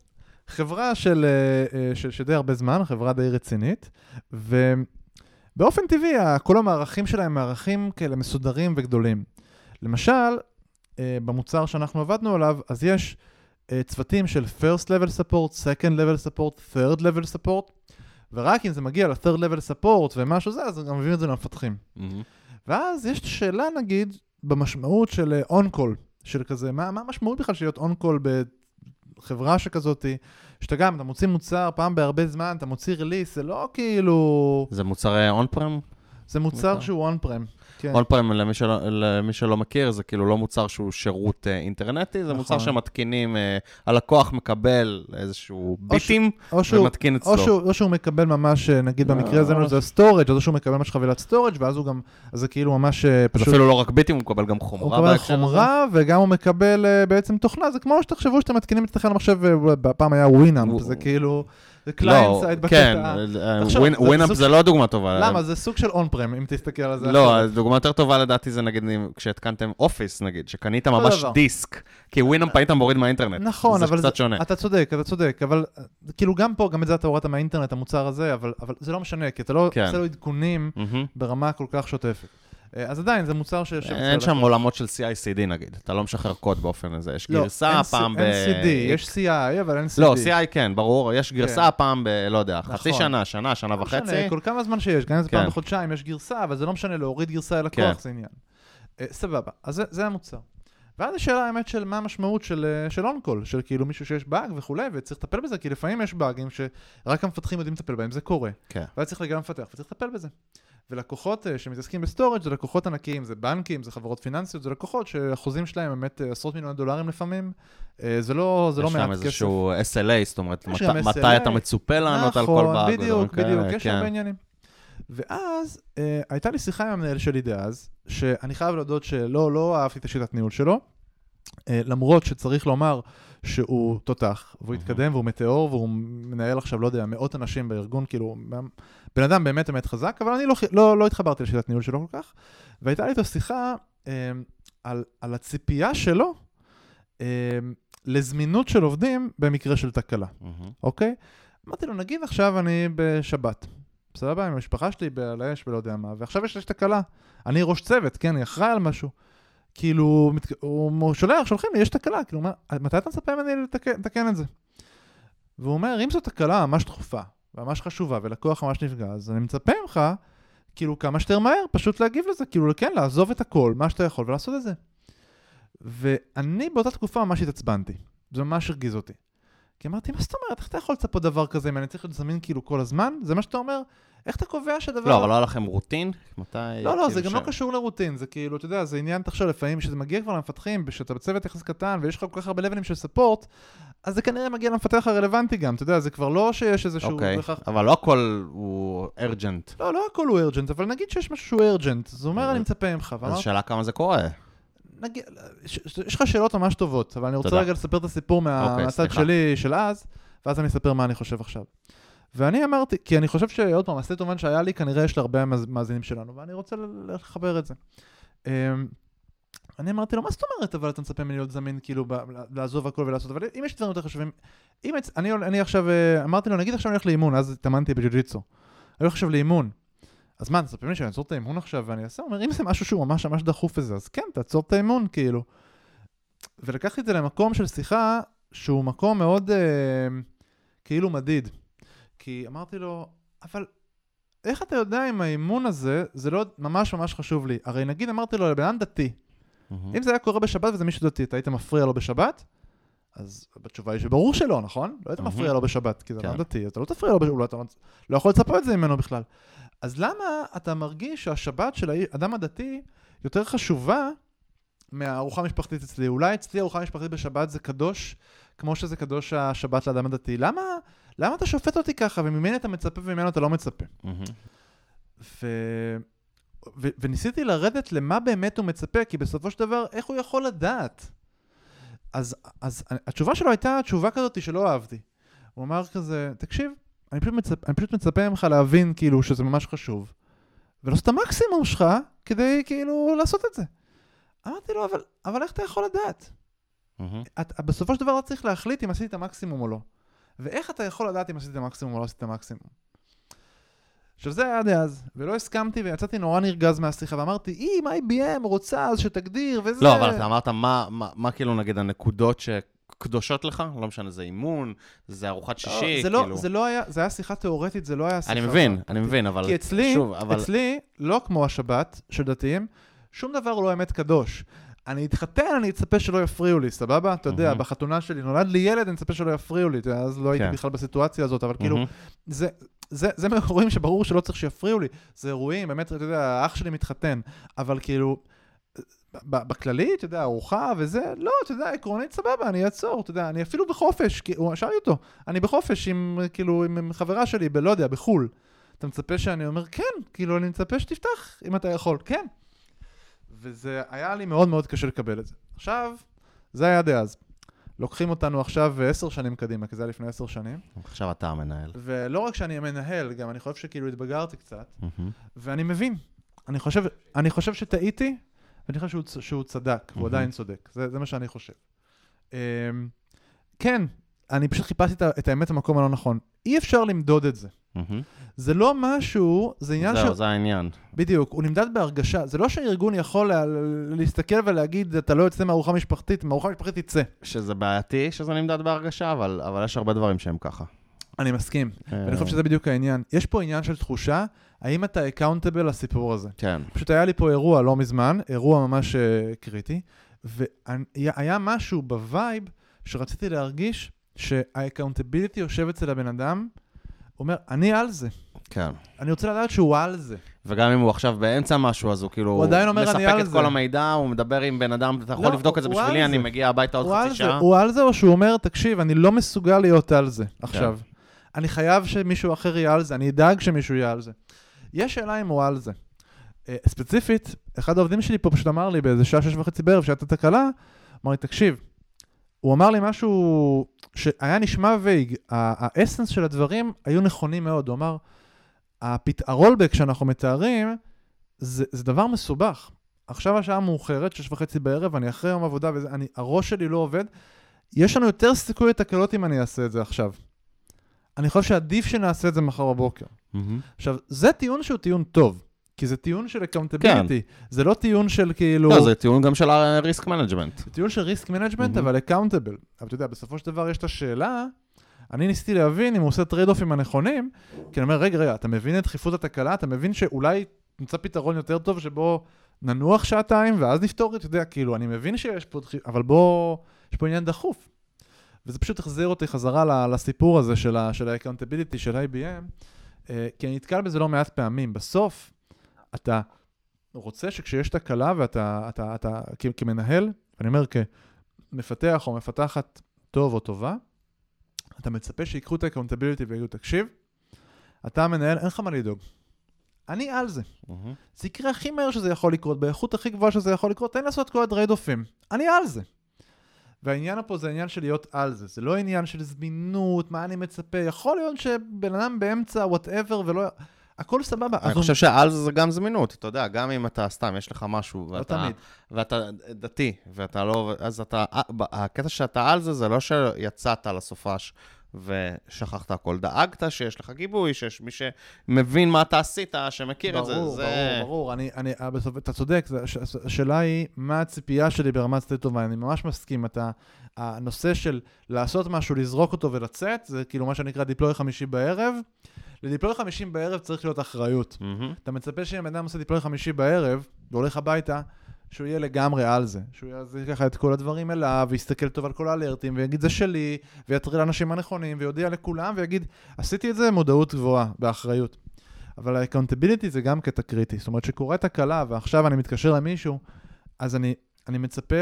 חברה של, אה, אה, די הרבה זמן, חברה די רצינית, ובאופן טבעי, כל המערכים שלהם הם מערכים כאלה מסודרים וגדולים. למשל, אה, במוצר שאנחנו עבדנו עליו, אז יש אה, צוותים של first level support, second level support, third level support, ורק אם זה מגיע ל-third level support ומשהו זה, אז גם מביאים את זה למפתחים. מהמם. ואז יש שאלה, נגיד, במשמעות של on-call, של כזה, מה, מה המשמעות בכלל של להיות on-call בחברה שכזאתי, שאתה גם, אתה מוציא מוצר פעם בהרבה זמן, אתה מוציא release, זה לא כאילו... זה on prem? זה מוצר מוצר. שהוא on-prem. כן. on prem, למי שלא, למי שלא מכיר, זה כאילו לא מוצר שהוא שירות אה, אינטרנטי, זה מוצר נכון. שמתקינים, אה, הלקוח מקבל איזשהו ביטים או שהוא, ומתקין אצלו. או שהוא, או שהוא מקבל ממש, אה, נגיד במקרה הזה אה. זה storage, או שהוא מקבל ממש חבילת storage, ואז הוא גם, אז זה כאילו ממש אה, פשוט... אפילו לא רק ביטים, הוא מקבל גם הוא חומרה מקבל בהקשר הזה. חומרה, וגם הוא מקבל אה, בעצם תוכנה, זה כמו שתחשבו שאתם מתקינים אצלכם למחשב, פעם היה ווינאמפ, הוא- זה כאילו, זה לא, client side כן, בקטע. אה, ווין- זה ווינאמפ זה לא דוגמה טובה. למה? זה סוג של on prem, אם תסתכל על זה. לא. דוגמה יותר טובה לדעתי זה נגיד כשהתקנתם אופיס נגיד, שקנית ממש. דיסק, כי ווינאמפ היית מוריד מהאינטרנט. נכון, זה אבל קצת שונה. אתה צודק, אתה צודק, אבל אה, כאילו גם פה, גם את זה אתה הורדת מהאינטרנט, המוצר הזה, אבל זה לא משנה, כי אתה לא כן. עושה לו עדכונים. ברמה כל כך שוטפת. אה, אז עדיין, זה מוצר שיושב... אין שם עולמות של CI/CD נגיד, אתה לא משחרר קוד באופן הזה, יש גרסה פעם ב... לא, אין CD, יש CI, אבל אין CD. לא, CI כן, ברור, יש גרסה פעם ב... לא יודע, חצי נכון. שנה, שנה, שנה לא וחצי. כל כמה זמן שיש, גם אם זה פעם כן. בחודשיים יש גרסה, אבל זה לא משנה, להוריד גרסה אל כן. לקוח זה עניין. אה, סבבה, אז זה- המוצר. ואז השאלה האמת של מה המשמעות של, אה, של on-call, של כאילו מישהו שיש באג וכולי, וצריך לטפל בזה, כי לפעמים יש באגים שרק המפתחים יודעים לטפל בהם, זה קורה. כן. ואז צריך להגיע למפתח וצריך לטפל בזה. ולקוחות אה, שמתעסקים ב storage זה לקוחות ענקיים, זה בנקים, זה חברות פיננסיות, זה לקוחות שהחוזים שלהם באמת אה, עשרות מיליוני דולרים לפעמים. אה, זה לא, זה לא יש מעט כסף. איזשהו SLA, זאת אומרת, יש מת- גם מתי SLA. אתה מצופה לענות על כל נכון, באג. בדיוק, ודברים בדיוק, יש כן. הרבה עניינים. ואז אה, הייתה לי שיחה עם המנהל שלי דאז, שאני חייב להודות שלא לא אהבתי את השיטת ניהול שלו, אה, למרות שצריך לומר שהוא תותח, והוא. התקדם והוא מטאור, והוא מנהל עכשיו, לא יודע, מאות אנשים בארגון, כאילו, בן אדם באמת באמת חזק, אבל אני לא, לא, לא התחברתי לשיטת ניהול שלו כל כך, והייתה לי איתו שיחה אה, על, על הציפייה שלו אה, לזמינות של עובדים במקרה של תקלה. מהמם. אוקיי? אמרתי לו, נגיד עכשיו אני בשבת, בסבבה? עם המשפחה שלי על האש ולא יודע מה, ועכשיו יש לי תקלה. אני ראש צוות, כן, אני אחראי על משהו. כאילו, מת... הוא שולח, שולחים לי, יש תקלה. כאילו, מה, מתי אתה מצפה ממני לתקן, לתקן את זה? והוא אומר, אם זו תקלה ממש דחופה, ממש חשובה, ולקוח ממש נפגע, אז אני מצפה ממך, כאילו, כמה שיותר מהר, פשוט להגיב לזה, כאילו, כן, לעזוב את הכל, מה שאתה יכול, ולעשות את זה. ואני באותה תקופה ממש התעצבנתי. זה ממש הרגיז אותי. כי אמרתי, מה זאת אומרת? איך אתה יכול לצפות דבר כזה אם אני צריך להיות זמין כאילו כל הזמן? זה מה שאתה אומר? איך אתה קובע שהדבר... לא, אבל לא היה לכם רוטין? מתי... לא, לא, זה כאילו גם לא קשור לרוטין, זה כאילו, אתה יודע, זה עניין, תחשוב, לפעמים כשזה מגיע כבר למפתחים, כשאתה בצוות יחס קטן ויש לך כל כך הרבה לבנים של ספורט, אז זה כנראה מגיע למפתח הרלוונטי גם, אתה יודע, זה כבר לא שיש איזשהו... אוקיי, בהכרח- אבל לא הכל הוא ארג'נט. לא, לא הכל הוא ארג'נט, אבל נגיד שיש משהו שהוא ארג'נט, זה אומר, אני מצפה ממך, אז השאלה כמה זה קורה. נגיד, יש לך שאלות ממש טובות, אבל אני רוצה. רגע לספר את הסיפור מה- אוקיי, מהצד. שלי, של אז, ואז אני אספר מה אני חושב עכשיו. ואני אמרתי, כי אני חושב שעוד פעם, הסטייט אומן שהיה לי, כנראה יש להרבה מאזינים שלנו, ואני רוצה לחבר את זה. אני אמרתי לו, מה זאת אומרת, אבל אתה מצפה ממני להיות זמין, כאילו, ב- לעזוב הכל ולעשות, אבל אם יש דברים יותר חשובים, אם הצ- אני, אני עכשיו, אה, אמרתי לו, נגיד עכשיו אני הולך לאימון, אז התאמנתי בג'ו-ג'יצו. אני הולך עכשיו לאימון. אז מה, מצפה ממני שאני אעצור את האימון עכשיו ואני אעשה? הוא אומר, אם זה משהו שהוא ממש ממש דחוף וזה, אז כן, תעצור את האימון, כאילו. ולקחתי את זה למקום של שיחה שהוא מקום מאוד אה, כאילו מדיד. כי אמרתי לו, אבל איך אתה יודע אם האימון הזה, זה לא ממש ממש חשוב לי? הרי נגיד אמרתי לו, לבן אדם דתי, מהמם. אם זה היה קורה בשבת וזה מישהו דתי, אתה היית מפריע לו בשבת? אז התשובה היא שברור שלא, נכון? לא היית מהמם. מפריע לו בשבת, כי זה כן. אדם דתי, אתה לא תפריע לו, בשבת, אתה לא יכול לצפות את זה ממנו בכלל. אז למה אתה מרגיש שהשבת של האדם הדתי יותר חשובה מהארוחה המשפחתית אצלי? אולי אצלי ארוחה משפחתית בשבת זה קדוש, כמו שזה קדוש השבת לאדם הדתי. למה, למה אתה שופט אותי ככה, וממני אתה מצפה וממנו אתה לא מצפה? מהמם. ו... ו... וניסיתי לרדת למה באמת הוא מצפה, כי בסופו של דבר, איך הוא יכול לדעת? אז, אז התשובה שלו הייתה תשובה כזאת שלא אהבתי. הוא אמר כזה, תקשיב, אני פשוט, מצפ... אני פשוט מצפה ממך להבין כאילו שזה ממש חשוב, ולעשות את המקסימום שלך כדי כאילו לעשות את זה. אמרתי לו, אבל, אבל איך אתה יכול לדעת? מהמם. את, בסופו של דבר אתה צריך להחליט אם עשיתי את המקסימום או לא. ואיך אתה יכול לדעת אם עשיתי את המקסימום או לא עשיתי את המקסימום? עכשיו זה היה דאז, ולא הסכמתי ויצאתי נורא נרגז מהשיחה ואמרתי, אם IBM רוצה אז שתגדיר וזה... לא, אבל אתה אמרת, מה- מה מה כאילו נגיד הנקודות שקדושות לך? לא משנה, זה אימון, זה ארוחת לא, שישי, זה לא, כאילו. זה לא היה, זה היה שיחה תיאורטית, זה לא היה שיחה... אני מבין. אני מבין, אבל... כי אצלי, שוב, אבל... אצלי, לא כמו השבת של דתיים, שום דבר הוא לא אמת קדוש. אני אתחתן, אני אצפה שלא יפריעו לי, סבבה? אתה יודע. בחתונה שלי נולד לי ילד, אני אצפה שלא יפריעו לי, אז לא הייתי כן. בכלל בסיטואציה הזאת, אבל כאילו. זה, זה, זה מאירועים שברור שלא צריך שיפריעו לי. זה אירועים, באמת, אתה יודע, אח שלי מתחתן, אבל כאילו, בכללי, אתה יודע, ארוחה וזה, לא, אתה יודע, עקרונית סבבה, אני אעצור, אתה יודע, אני אפילו בחופש, כי הוא שאל אותו, אני בחופש עם, כאילו, עם, עם חברה שלי, בלא יודע, בחו"ל. אתה מצפה שאני אומר, כן, כאילו, אני מצפה שתפתח, אם אתה יכול, כן. וזה היה לי מאוד מאוד קשה לקבל את זה. עכשיו, זה היה דאז. לוקחים אותנו עכשיו עשר שנים קדימה, כי זה היה לפני עשר שנים. עכשיו אתה המנהל. ולא רק שאני המנהל, גם אני חושב שכאילו התבגרתי קצת, מהמם. ואני מבין. אני חושב, אני חושב שטעיתי, ואני חושב שהוא, שהוא צדק, והוא מהמם. עדיין צודק. זה, זה מה שאני חושב. אמ, כן, אני פשוט חיפשתי את האמת במקום הלא נכון. אי אפשר למדוד את זה. זה לא משהו, זה עניין זהו, של... זה העניין. בדיוק, הוא נמדד בהרגשה. זה לא שהארגון יכול לה, להסתכל ולהגיד, אתה לא יוצא מארוחה משפחתית, מארוחה משפחתית תצא. שזה בעייתי שזה נמדד בהרגשה, אבל, אבל יש הרבה דברים שהם ככה. אני מסכים, אה, ואני חושב שזה בדיוק העניין. יש פה עניין של תחושה, האם אתה accountable לסיפור הזה. כן. פשוט היה לי פה אירוע לא מזמן, אירוע ממש uh, קריטי, והיה משהו ב vibe שרציתי להרגיש שה accountability יושב אצל הבן אדם, הוא אומר, אני על זה. כן. אני רוצה לדעת שהוא על זה. וגם אם הוא עכשיו באמצע משהו, אז הוא כאילו... הוא עדיין אומר, אני על מספק את זה. כל המידע, הוא מדבר עם בן אדם, אתה יכול לא, לבדוק את זה בשבילי, אני זה. מגיע הביתה עוד חצי זה, שעה. הוא על זה, או שהוא אומר, תקשיב, אני לא מסוגל להיות על זה עכשיו. כן. אני חייב שמישהו אחר יהיה על זה, אני אדאג שמישהו יהיה על זה. יש שאלה אם הוא על זה. אה, ספציפית, אחד העובדים שלי פה פשוט אמר לי באיזה שעה שש וחצי בערב, שהייתה תקלה, אמר לי, תקשיב, הוא אמר לי משהו שהיה נשמע וייג, האסנס של הדברים היו נכונים מאוד, הוא אמר, הפת... הרולבק שאנחנו מתארים, זה, זה דבר מסובך. עכשיו השעה מאוחרת, שש וחצי בערב, אני אחרי יום עבודה, וזה, אני, הראש שלי לא עובד. יש לנו יותר סיכוי לתקלות אם אני אעשה את זה עכשיו. אני חושב שעדיף שנעשה את זה מחר בבוקר. מהמם. עכשיו, זה טיעון שהוא טיעון טוב, כי זה טיעון של accountability. זה לא טיעון של כאילו... לא, זה טיעון גם של ה-risk management. זה טיעון של risk management, Mhm. אבל accountable. אבל אתה יודע, בסופו של דבר יש את השאלה, אני ניסיתי להבין אם הוא עושה trade-off ים הנכונים, כי אני אומר, רגע, רגע, אתה מבין את דחיפות התקלה? אתה מבין שאולי נמצא פתרון יותר טוב שבו ננוח שעתיים ואז נפתור את, אתה יודע, כאילו, אני מבין שיש פה דחיפות, אבל בוא, יש פה עניין דחוף. וזה פשוט החזיר אותי חזרה לסיפור הזה של ה-accountability של IBM, אה, כי אני נתקל בזה לא מעט פעמים. בסוף, אתה רוצה שכשיש תקלה ואתה, אתה, אתה, כ- כמנהל, אני אומר כמפתח או מפתחת טוב או טובה, אתה מצפה שיקחו את ה-accountability ויגידו, תקשיב, אתה המנהל, אין לך מה לדאוג. אני על זה. מהמם. זה יקרה הכי מהר שזה יכול לקרות, באיכות הכי גבוהה שזה יכול לקרות, תן לעשות כל הדרייד אופים. אני על זה. והעניין פה זה עניין של להיות על זה, זה לא עניין של זמינות, מה אני מצפה, יכול להיות שבן אדם באמצע, וואטאבר, ולא... הכל סבבה. אני חושב שעל זה גם זמינות, אתה יודע, גם אם אתה סתם, יש לך משהו, לא ואתה. ואתה דתי, ואתה לא, אז אתה, הקטע שאתה על זה, זה לא שיצאת לסופש ושכחת הכל, דאגת שיש לך גיבוי, שיש מי שמבין מה אתה עשית, שמכיר את זה. ברור, זה... ברור, ברור. אני, אני, אה, בסוף, אתה צודק, השאלה היא, מה הציפייה שלי ברמת of mind? אני ממש מסכים. אתה, הנושא של לעשות משהו, לזרוק אותו ולצאת, זה כאילו מה שנקרא דיפלוי חמישי בערב. לדיפלוי חמישי בערב צריך להיות אחריות. מהמם. אתה מצפה שאם אדם עושה דיפלוי חמישי בערב, והולך הביתה, שהוא יהיה לגמרי על זה. שהוא יחזיר ככה את כל הדברים אליו, ויסתכל טוב על כל האלרטים, ויגיד זה שלי, ויתריע לאנשים הנכונים, ויודיע לכולם, ויגיד, עשיתי את זה במודעות גבוהה, באחריות. אבל ה-accountability זה גם קטע קריטי. זאת אומרת, שקורית תקלה, ועכשיו אני מתקשר למישהו, אז אני, אני מצפה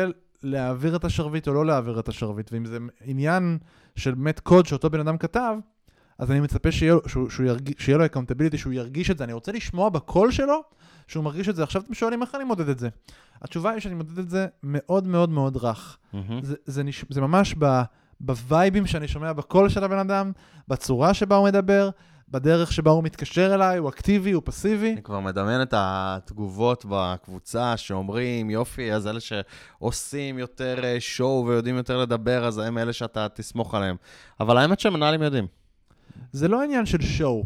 להעביר את השרביט או לא להעביר את השרביט. ואם זה עניין של באמת קוד שאותו בן אדם כתב, אז אני מצפה שיהיה, לו- שהוא, שהוא ירגיש, שיהיה לו accountability, שהוא ירגיש את זה. אני רוצה לשמוע בקול שלו שהוא מרגיש את זה. עכשיו אתם שואלים איך אני מודד את זה. התשובה היא שאני מודד את זה מאוד מאוד מאוד רך. מהמם. זה, זה, נש... זה ממש ב... בווייבים שאני שומע בקול של הבן אדם, בצורה שבה הוא מדבר, בדרך שבה הוא מתקשר אליי, הוא אקטיבי, הוא פסיבי. אני כבר מדמיין את התגובות בקבוצה שאומרים, יופי, אז אלה שעושים יותר אה, שואו ויודעים יותר לדבר, אז הם אלה שאתה תסמוך עליהם. אבל האמת שמנהלים יודעים. זה לא עניין של שואו.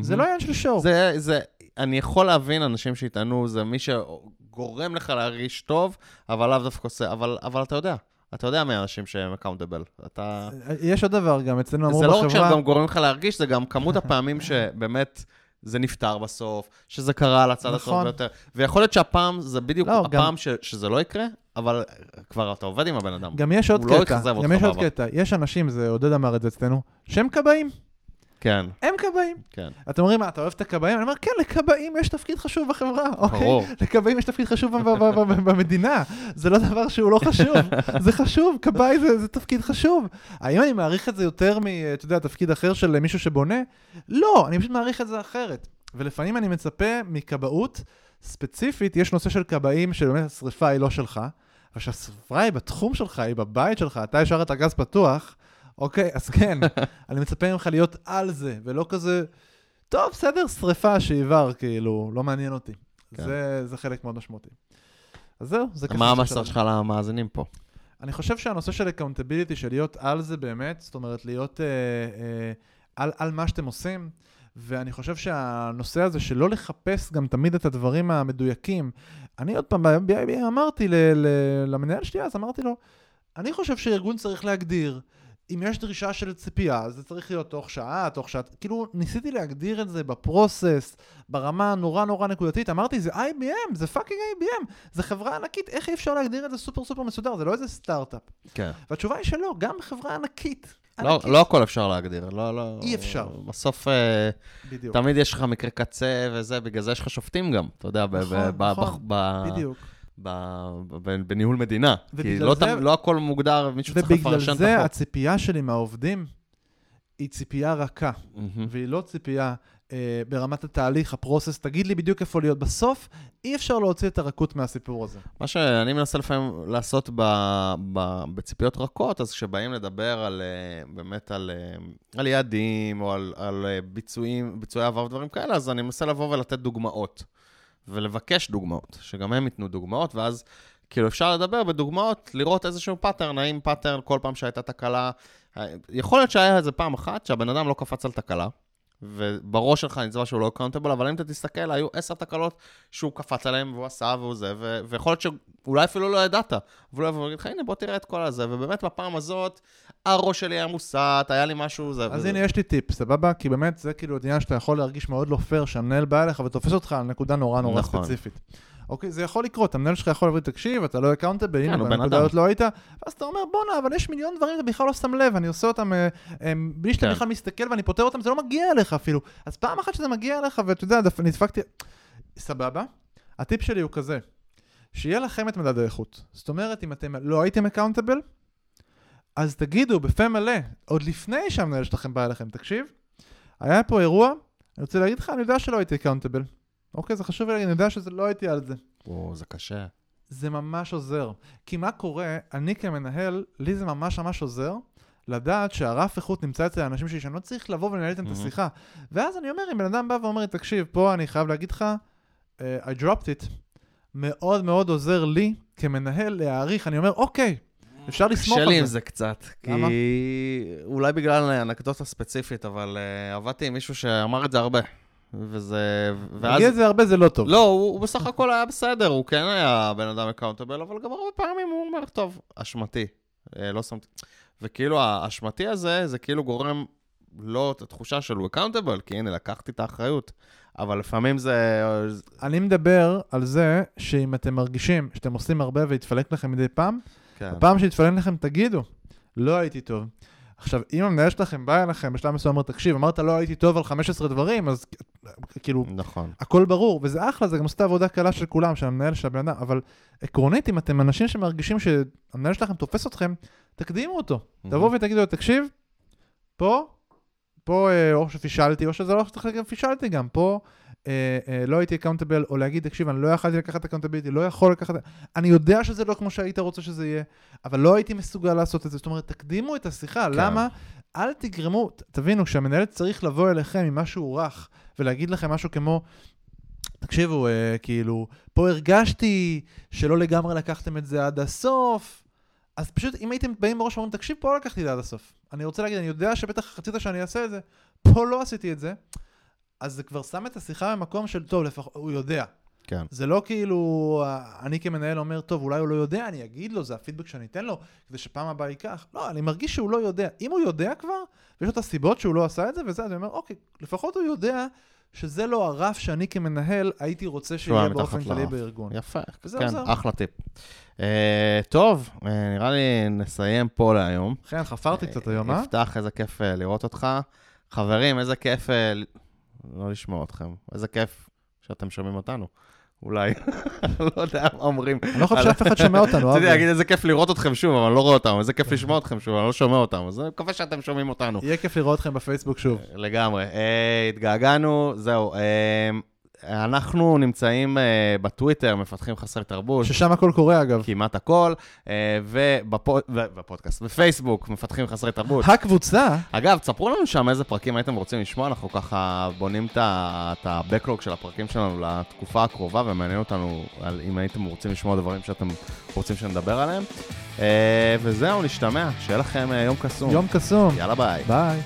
זה לא עניין של שואו. זה, זה, אני יכול להבין אנשים שיטענו, זה מי שגורם לך להרגיש טוב, אבל לאו דווקא עושה, אבל, אבל אתה יודע, אתה יודע מי האנשים שהם אקאונטבל. אתה... יש עוד דבר גם, אצלנו אמרו זה לא רק בחברה... שהם גם גורמים לך להרגיש, זה גם כמות הפעמים שבאמת זה נפתר בסוף, שזה קרה על הצד הטוב נכון. ביותר. ויכול להיות שהפעם, זה בדיוק לא, גם- הפעם ש, שזה לא יקרה, אבל כבר אתה עובד עם הבן אדם. גם יש עוד לא קטע, יתאכזב גם יש עוד. קטע. יש אנשים, זה עודד אמר את זה אצלנו, שהם כבאים. כן. הם כבאים. כן, אתם אומרים, מה, אתה אוהב את הכבאים? אני אומר, כן, לכבאים יש תפקיד חשוב בחברה, אוקיי? ברור. לכבאים יש תפקיד חשוב במדינה. זה לא דבר שהוא לא חשוב, זה חשוב, כבאי זה, זה תפקיד חשוב. האם אני מעריך את זה יותר מ, אתה יודע, תפקיד אחר של מישהו שבונה? לא, אני פשוט מעריך את זה אחרת. ולפעמים אני מצפה מכבאות ספציפית, יש נושא של כבאים שבאמת השריפה היא לא שלך, אבל שהשריפה היא בתחום שלך, היא בבית שלך, אתה השארת גז פתוח, אוקיי, אז כן, אני מצפה ממך להיות על זה, ולא כזה, טוב, בסדר, שריפה שעיוור, כאילו, לא מעניין אותי. כן. זה, זה חלק מאוד משמעותי. אז זהו, זה ככה. מה המסר. שלך למאזינים פה? אני חושב שהנושא של accountability, של להיות על זה באמת, זאת אומרת, להיות אה, אה, על, על מה שאתם עושים, ואני חושב שהנושא הזה של לא לחפש גם תמיד את הדברים המדויקים, אני עוד פעם, ב- ב- ב- אמרתי ל, ל, למנהל שלי אז, אמרתי לו, אני חושב שארגון צריך להגדיר. אם יש דרישה של ציפייה, זה צריך להיות תוך שעה, תוך שעה, כאילו ניסיתי להגדיר את זה ב process, ברמה הנורא נורא נקודתית, אמרתי זה IBM, זה fucking IBM, זה חברה ענקית, איך אי אפשר להגדיר את זה סופר סופר מסודר, זה לא איזה סטארט-אפ. כן. והתשובה היא שלא, גם חברה ענקית. לא, ענקית. לא הכל אפשר להגדיר, לא, לא... אי אפשר. בסוף אה, בדיוק. תמיד יש לך מקרה קצה וזה, בגלל זה יש לך שופטים גם, אתה יודע, נכון, ב- נכון, ב- בדיוק. בניהול מדינה. כי ובגלל לא זה- תמ- לא הכל מוגדר, מישהו צריך ובגלל לפרשן את זה החוק. הציפייה שלי מהעובדים היא ציפייה רכה, מהמם. והיא לא ציפייה אה, ברמת התהליך, ה process, תגיד לי בדיוק איפה להיות. בסוף, אי אפשר להוציא את הרכות מהסיפור הזה. מה שאני מנסה לפעמים לעשות ב, ב, בציפיות רכות, אז כשבאים לדבר על, אה, באמת על, אה, על יעדים או על, על אה, ביצועים, ביצועי עבר ודברים כאלה, אז אני מנסה לבוא ולתת דוגמאות. ולבקש דוגמאות, שגם הם ייתנו דוגמאות, ואז כאילו אפשר לדבר בדוגמאות, לראות איזשהו pattern, האם pattern כל פעם שהייתה תקלה, יכול להיות שהיה איזה פעם אחת שהבן אדם לא קפץ על תקלה, ובראש שלך נצבע שהוא לא accountable, אבל אם אתה תסתכל, היו עשר תקלות שהוא קפץ עליהן והוא עשה והוא זה, ו- ויכול להיות שאולי אפילו לא ידעת, אבל הוא יבוא ויגיד לך, הנה בוא תראה את כל הזה, ובאמת בפעם הזאת, הראש שלי היה מוסט, היה לי משהו, זה... אז וזה. הנה, יש לי טיפ, סבבה? כי באמת, זה כאילו עניין שאתה יכול להרגיש מאוד לא פייר, שהמנהל בא אליך ותופס אותך על נקודה נורא נורא נכון. ספציפית. אוקיי, זה יכול לקרות, המנהל שלך יכול להגיד, תקשיב, אתה לא accountable, כן, הנה, בנקודה. הזאת לא היית, ואז אתה אומר, בואנה, אבל יש מיליון דברים שאתה בכלל לא שם לב, אני עושה אותם אה, אה, בלי שאתה כן. בכלל מסתכל ואני פותר אותם, זה לא מגיע אליך אפילו. אז פעם אחת שזה מגיע אליך, ואתה יודע, דפ- נדפקתי... סבבה. הטיפ שלי הוא כזה, שיהיה לכם את מדד האיכות. זאת אומרת, אם אתם לא הייתם accountable, אז תגידו בפה מלא, עוד לפני שהמנהל שלכם בא אליכם, תקשיב, היה פה אירוע, אני רוצה להגיד לך, אני יודע שלא הייתי accountable. אוקיי, זה חשוב לי להגיד, אני יודע שלא הייתי על זה. או, זה קשה. זה ממש עוזר. כי מה קורה, אני כמנהל, לי זה ממש ממש עוזר לדעת שהרף איכות נמצא אצל האנשים שלי, שאני לא צריך לבוא ולנהל איתם את מהמם. השיחה. ואז אני אומר, אם בן אדם בא ואומר לי, תקשיב, פה אני חייב להגיד לך, uh, I dropped it, מאוד מאוד עוזר לי כמנהל להעריך, אני אומר, אוקיי, אפשר לסמוך קשה לי על עם זה. זה קצת, למה? כי אולי בגלל אנקדוטה ספציפית, אבל uh, עבדתי עם מישהו שאמר את זה הרבה. וזה... ואז... להגיד את זה הרבה זה לא טוב. לא, הוא, הוא בסך הכל היה בסדר, הוא כן היה בן אדם אקאונטבל, אבל גם הרבה פעמים הוא אומר, טוב, אשמתי, אה, לא שמתי... וכאילו, האשמתי הזה, זה כאילו גורם לא את התחושה של הוא אקאונטבל, כי הנה, לקחתי את האחריות. אבל לפעמים זה... אני מדבר על זה שאם אתם מרגישים שאתם עושים הרבה והתפלק לכם מדי פעם, כן. בפעם שהתפלק לכם תגידו, לא הייתי טוב. עכשיו, אם המנהל שלכם בא אליכם בשלב מסוים ואומר, תקשיב, אמרת לא הייתי טוב על 15 דברים, אז כאילו, נכון. הכל ברור, וזה אחלה, זה גם עושה עבודה קלה של כולם, של המנהל, של הבן אדם, אבל עקרונית, אם אתם אנשים שמרגישים שהמנהל שלכם תופס אתכם, תקדימו אותו. תבואו ותגידו לו, תקשיב, פה, פה אה, או שפישלתי, או שזה לא צריך להגיד פישלתי גם, פה אה, אה, לא הייתי accountable, או להגיד, תקשיב, אני לא יכולתי לקחת accountability, לא יכול לקחת... אני יודע שזה לא כמו שהיית רוצה שזה יהיה, אבל לא הייתי מסוגל לעשות את זה. זאת אומרת, תקדימו את השיחה, כן. למה? אל תגרמו, תבינו, כשהמנהל צריך לבוא אליכם עם משהו רך, ולהגיד לכם משהו כמו, תקשיבו, אה, כאילו, פה הרגשתי שלא לגמרי לקחתם את זה עד הסוף, אז פשוט, אם הייתם באים בראש ואומרים, תקשיב, פה לא לקחתי את זה עד הסוף. אני רוצה להגיד, אני יודע שבטח רצית שאני אעשה את זה, פה לא עשיתי את זה, אז זה כבר שם את השיחה במקום של, טוב, לפחות, הוא יודע. כן. זה לא כאילו, אה, אני כמנהל אומר, טוב, אולי הוא לא יודע, אני אגיד לו, זה הפידבק שאני אתן לו, כדי שפעם הבאה ייקח. לא, אני מרגיש שהוא לא יודע. אם הוא יודע כבר, ויש לו את הסיבות שהוא לא עשה את זה, וזה, אז אני אומר, אוקיי, לפחות הוא יודע שזה לא הרף שאני כמנהל הייתי רוצה שיהיה באופן כללי. בארגון. יפה, כן, עוזר. אחלה טיפ. אה, טוב, אה, נראה לי נסיים פה להיום. כן, חפרתי קצת היום, אה? יפתח, איזה כיף אה, לראות אותך. חברים, איזה כיף לא לשמוע אתכם. איזה כיף שאתם שומעים אותנו. אולי, לא יודע מה אומרים. אני לא חושב שאף אחד שומע אותנו, רציתי אבי. להגיד איזה כיף לראות אתכם שוב, אבל אני לא רואה אותם, איזה כיף לשמוע אתכם שוב, אני לא שומע אותם, אז אני מקווה שאתם שומעים אותנו. יהיה כיף לראות אתכם בפייסבוק שוב. לגמרי. אה, התגעגענו, זהו. אה, אנחנו נמצאים אה, בטוויטר, מפתחים חסרי תרבות. ששם הכל קורה, אגב. כמעט הכל, אה, ובפוד- ובפודקאסט, בפייסבוק, מפתחים חסרי תרבות. הקבוצה, אגב, תספרו לנו שם איזה פרקים הייתם רוצים לשמוע, אנחנו ככה בונים את ה-Backlog של הפרקים שלנו לתקופה הקרובה, ומעניין אותנו על אם הייתם רוצים לשמוע דברים שאתם רוצים שנדבר עליהם. אה, וזהו, נשתמע, שיהיה לכם אה, יום קסום. יום קסום. יאללה ביי. ביי.